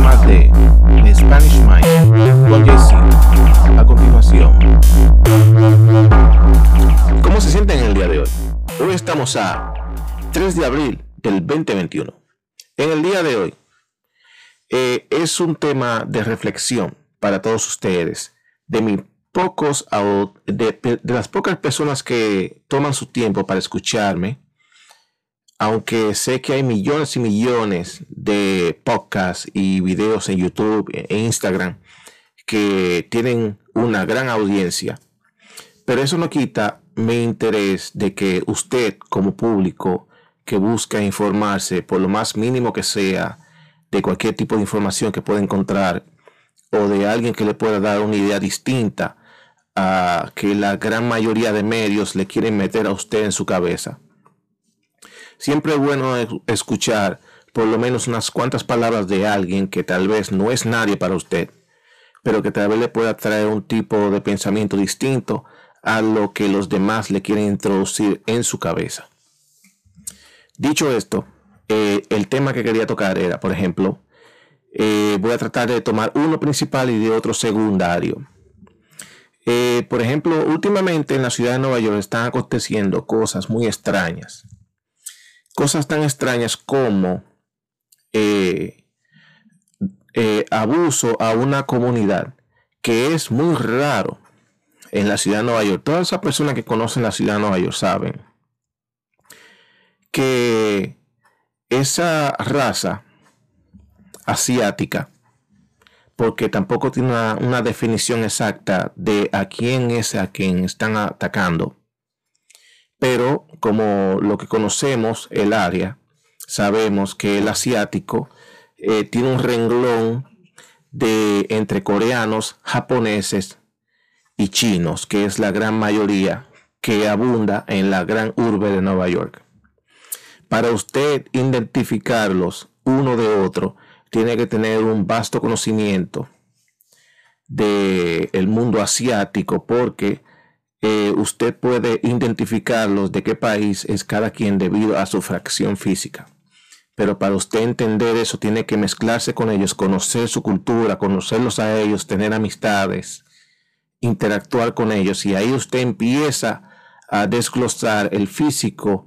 más de Spanish Mind con Jesse. A continuación, ¿cómo se sienten en el día de hoy? Hoy estamos a 3 de abril del 2021. En el día de hoy eh, es un tema de reflexión para todos ustedes, de mis pocos, de, de las pocas personas que toman su tiempo para escucharme aunque sé que hay millones y millones de podcasts y videos en YouTube e Instagram que tienen una gran audiencia, pero eso no quita mi interés de que usted como público que busca informarse por lo más mínimo que sea de cualquier tipo de información que pueda encontrar o de alguien que le pueda dar una idea distinta a que la gran mayoría de medios le quieren meter a usted en su cabeza Siempre es bueno escuchar por lo menos unas cuantas palabras de alguien que tal vez no es nadie para usted, pero que tal vez le pueda traer un tipo de pensamiento distinto a lo que los demás le quieren introducir en su cabeza. Dicho esto, eh, el tema que quería tocar era, por ejemplo, eh, voy a tratar de tomar uno principal y de otro secundario. Eh, por ejemplo, últimamente en la ciudad de Nueva York están aconteciendo cosas muy extrañas cosas tan extrañas como eh, eh, abuso a una comunidad que es muy raro en la ciudad de Nueva York. Todas esas personas que conocen la ciudad de Nueva York saben que esa raza asiática, porque tampoco tiene una, una, definición exacta de a quién es a quien están atacando, pero como lo que conocemos el área, sabemos que el asiático eh, tiene un renglón de entre coreanos, japoneses y chinos, que es la gran mayoría que abunda en la gran urbe de Nueva York. Para usted identificarlos uno de otro, tiene que tener un vasto conocimiento del el mundo asiático, porque eh, usted puede identificarlos de qué país es cada quien debido a su fracción física. Pero para usted entender eso, tiene que mezclarse con ellos, conocer su cultura, conocerlos a ellos, tener amistades, interactuar con ellos. Y ahí usted empieza a desglosar el físico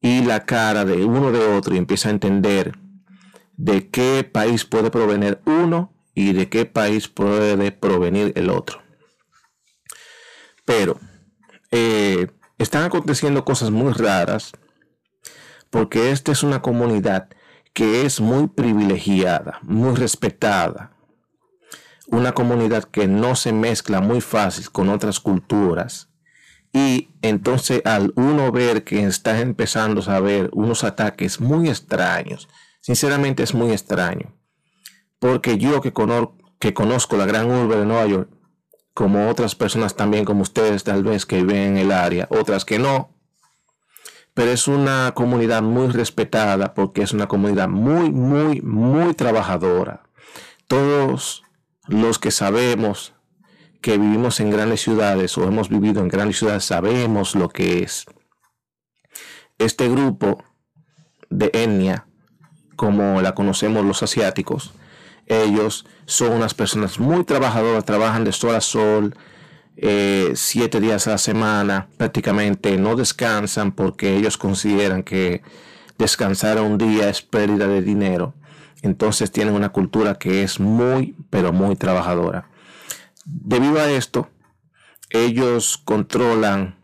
y la cara de uno de otro y empieza a entender de qué país puede provenir uno y de qué país puede provenir el otro. Pero eh, están aconteciendo cosas muy raras porque esta es una comunidad que es muy privilegiada, muy respetada. Una comunidad que no se mezcla muy fácil con otras culturas. Y entonces al uno ver que está empezando a ver unos ataques muy extraños, sinceramente es muy extraño. Porque yo que, que conozco la gran urbe de Nueva York, como otras personas también como ustedes tal vez que viven en el área, otras que no. Pero es una comunidad muy respetada porque es una comunidad muy, muy, muy trabajadora. Todos los que sabemos que vivimos en grandes ciudades o hemos vivido en grandes ciudades sabemos lo que es. Este grupo de etnia, como la conocemos los asiáticos, ellos son unas personas muy trabajadoras, trabajan de sol a sol, eh, siete días a la semana, prácticamente no descansan porque ellos consideran que descansar un día es pérdida de dinero. Entonces tienen una cultura que es muy, pero muy trabajadora. Debido a esto, ellos controlan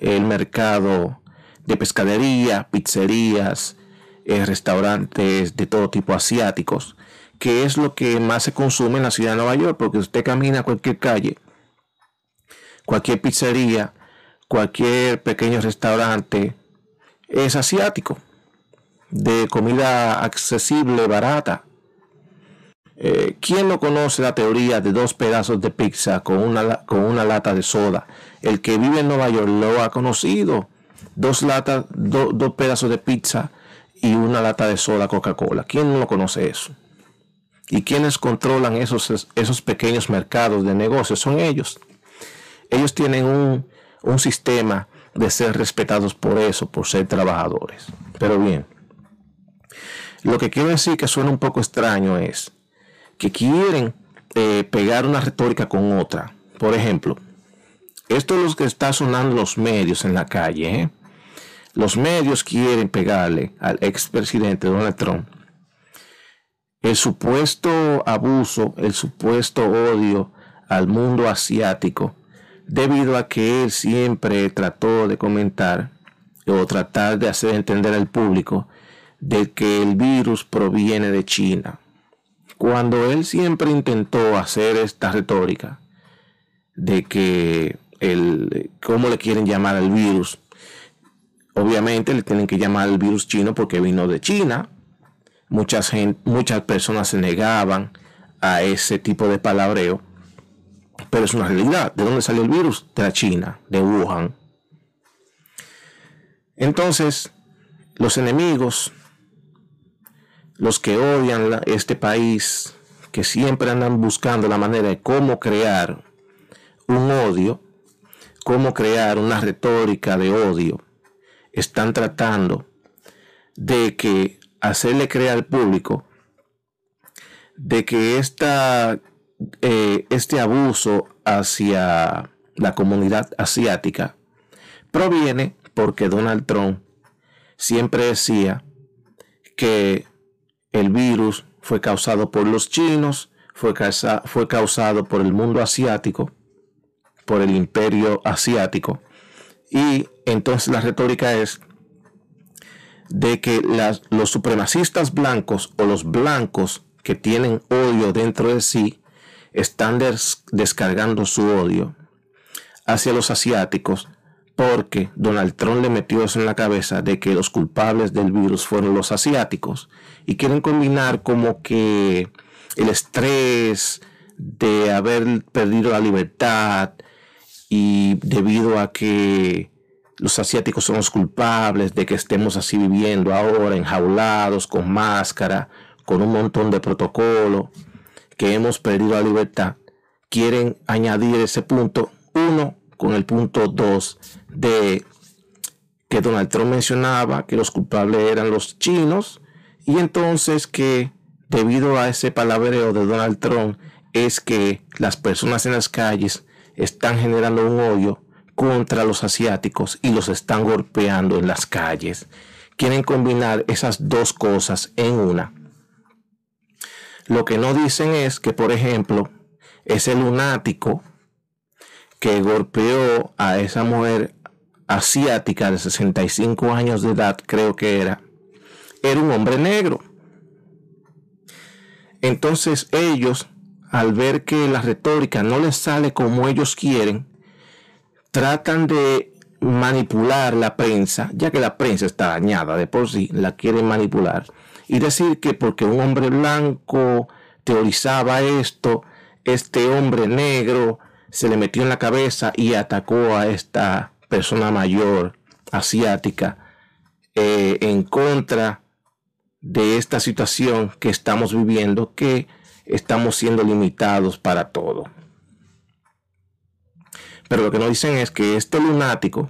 el mercado de pescadería, pizzerías, eh, restaurantes de todo tipo asiáticos que es lo que más se consume en la ciudad de Nueva York, porque usted camina a cualquier calle, cualquier pizzería, cualquier pequeño restaurante, es asiático, de comida accesible, barata. Eh, ¿Quién no conoce la teoría de dos pedazos de pizza con una, con una lata de soda? El que vive en Nueva York lo ha conocido. Dos, latas, dos pedazos de pizza y una lata de soda Coca-Cola. ¿Quién no lo conoce eso? ¿Y quienes controlan esos, esos pequeños mercados de negocios? Son ellos. Ellos tienen un, un sistema de ser respetados por eso, por ser trabajadores. Pero bien, lo que quiero decir que suena un poco extraño es que quieren eh, pegar una retórica con otra. Por ejemplo, esto es lo que está sonando los medios en la calle. ¿eh? Los medios quieren pegarle al expresidente Donald Trump el supuesto abuso, el supuesto odio al mundo asiático, debido a que él siempre trató de comentar o tratar de hacer entender al público de que el virus proviene de China. Cuando él siempre intentó hacer esta retórica de que el, ¿cómo le quieren llamar al virus? Obviamente le tienen que llamar al virus chino porque vino de China. Muchas, muchas personas se negaban a ese tipo de palabreo, pero es una realidad. ¿De dónde salió el virus? De la China, de Wuhan. Entonces, los enemigos, los que odian este país, que siempre andan buscando la manera de cómo crear un odio, cómo crear una retórica de odio, están tratando de que hacerle creer al público de que esta, eh, este abuso hacia la comunidad asiática proviene porque Donald Trump siempre decía que el virus fue causado por los chinos, fue, fue causado por el mundo asiático, por el imperio asiático. Y entonces la retórica es de que los supremacistas blancos o los blancos que tienen odio dentro de sí están descargando su odio hacia los asiáticos porque Donald Trump le metió eso en la cabeza de que los culpables del virus fueron los asiáticos y quieren combinar como que el estrés de haber perdido la libertad y debido a que los asiáticos son los culpables de que estemos así viviendo ahora enjaulados con máscara, con un montón de protocolo, que hemos perdido la libertad, quieren añadir ese punto uno con el punto 2 de que Donald Trump mencionaba que los culpables eran los chinos y entonces que debido a ese palabreo de Donald Trump es que las personas en las calles están generando un odio contra los asiáticos y los están golpeando en las calles. Quieren combinar esas dos cosas en una. Lo que no dicen es que, por ejemplo, ese lunático que golpeó a esa mujer asiática de 65 años de edad, creo que era, era un hombre negro. Entonces ellos, al ver que la retórica no les sale como ellos quieren, tratan de manipular la prensa, ya que la prensa está dañada de por sí, la quieren manipular, y decir que porque un hombre blanco teorizaba esto, este hombre negro se le metió en la cabeza y atacó a esta persona mayor asiática eh, en contra de esta situación que estamos viviendo, que estamos siendo limitados para todo. Pero lo que nos dicen es que este lunático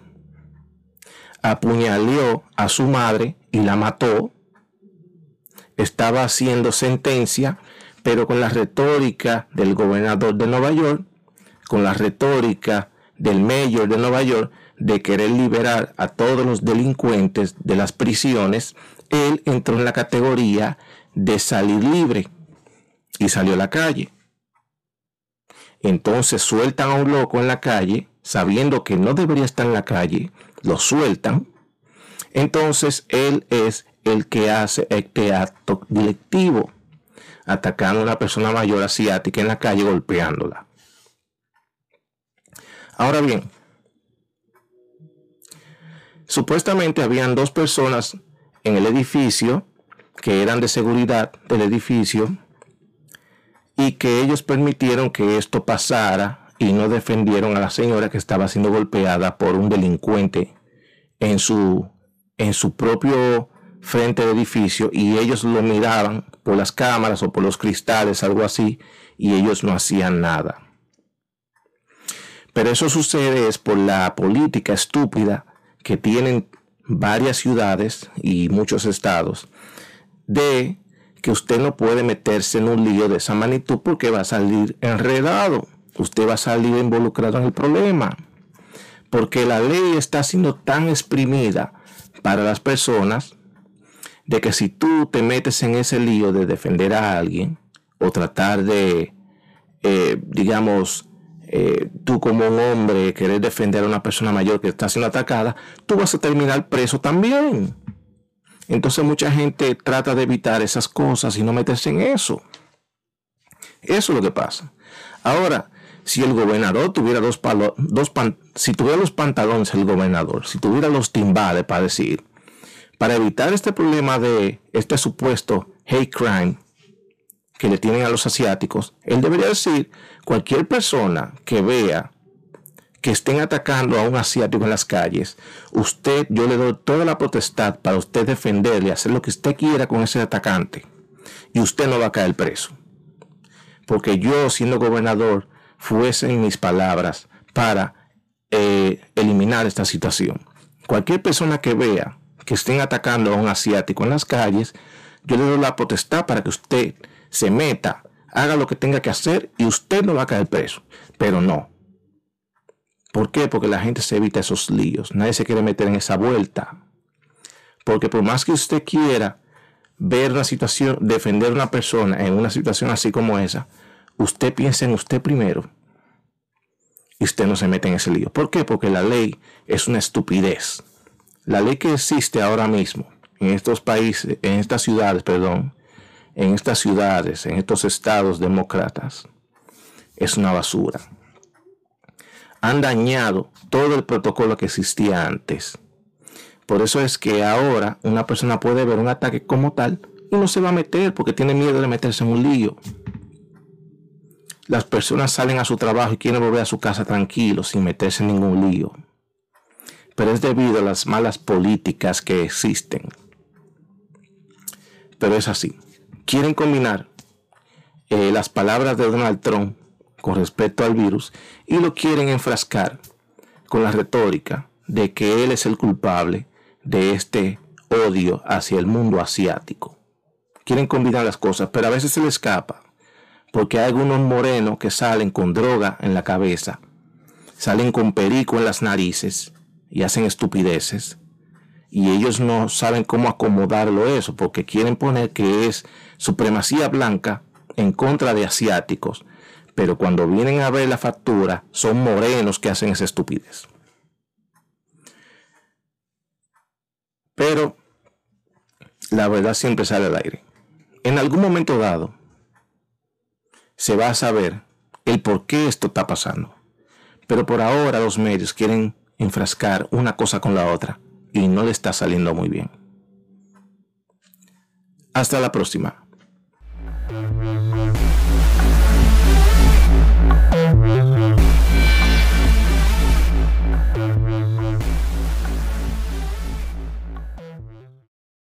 apuñaleó a su madre y la mató. Estaba haciendo sentencia, pero con la retórica del gobernador de Nueva York con la retórica del mayor de Nueva York de querer liberar a todos los delincuentes de las prisiones, él entró en la categoría de salir libre y salió a la calle. Entonces sueltan a un loco en la calle, sabiendo que no debería estar en la calle, lo sueltan. Entonces él es el que hace este acto directivo, atacando a una persona mayor asiática en la calle, golpeándola. Ahora bien, supuestamente habían dos personas en el edificio que eran de seguridad del edificio y que ellos permitieron que esto pasara y no defendieron a la señora que estaba siendo golpeada por un delincuente en su, en su propio frente de edificio y ellos lo miraban por las cámaras o por los cristales, algo así, y ellos no hacían nada. Pero eso sucede es por la política estúpida que tienen varias ciudades y muchos estados de que usted no puede meterse en un lío de esa magnitud porque va a salir enredado. Usted va a salir involucrado en el problema. Porque la ley está siendo tan exprimida para las personas de que si tú te metes en ese lío de defender a alguien o tratar de, eh, digamos, eh, tú como un hombre querer defender a una persona mayor que está siendo atacada, tú vas a terminar preso también. Entonces mucha gente trata de evitar esas cosas y no meterse en eso. Eso es lo que pasa. Ahora, si el gobernador tuviera dos palos, dos si tuviera los pantalones el gobernador, si tuviera los timbales para decir, para evitar este problema de este supuesto hate crime que le tienen a los asiáticos, él debería decir, cualquier persona que vea que estén atacando a un asiático en las calles, usted, yo le doy toda la potestad para usted defenderle, hacer lo que usted quiera con ese atacante. Y usted no va a caer preso. Porque yo, siendo gobernador, fuese en mis palabras para eh, eliminar esta situación. Cualquier persona que vea que estén atacando a un asiático en las calles, yo le doy la potestad para que usted se meta, haga lo que tenga que hacer y usted no va a caer preso. Pero no. ¿Por qué? Porque la gente se evita esos líos. Nadie se quiere meter en esa vuelta. Porque por más que usted quiera ver una situación, defender a una persona en una situación así como esa, usted piensa en usted primero y usted no se mete en ese lío. ¿Por qué? Porque la ley es una estupidez. La ley que existe ahora mismo en estos países, en estas ciudades, perdón, en estas ciudades, en estos estados demócratas, es una basura. Han dañado todo el protocolo que existía antes. Por eso es que ahora una persona puede ver un ataque como tal y no se va a meter porque tiene miedo de meterse en un lío. Las personas salen a su trabajo y quieren volver a su casa tranquilos sin meterse en ningún lío pero es debido a las malas políticas que existen. Pero es así. Quieren combinar eh, las palabras de Donald Trump con respecto al virus y lo quieren enfrascar con la retórica de que él es el culpable de este odio hacia el mundo asiático. Quieren combinar las cosas, pero a veces se le escapa, porque hay algunos morenos que salen con droga en la cabeza, salen con perico en las narices y hacen estupideces y ellos no saben cómo acomodarlo eso porque quieren poner que es supremacía blanca en contra de asiáticos, pero cuando vienen a ver la factura son morenos que hacen esa estupidez. Pero la verdad siempre sale al aire. En algún momento dado se va a saber el por qué esto está pasando. Pero por ahora los medios quieren enfrascar una cosa con la otra y no le está saliendo muy bien. Hasta la próxima.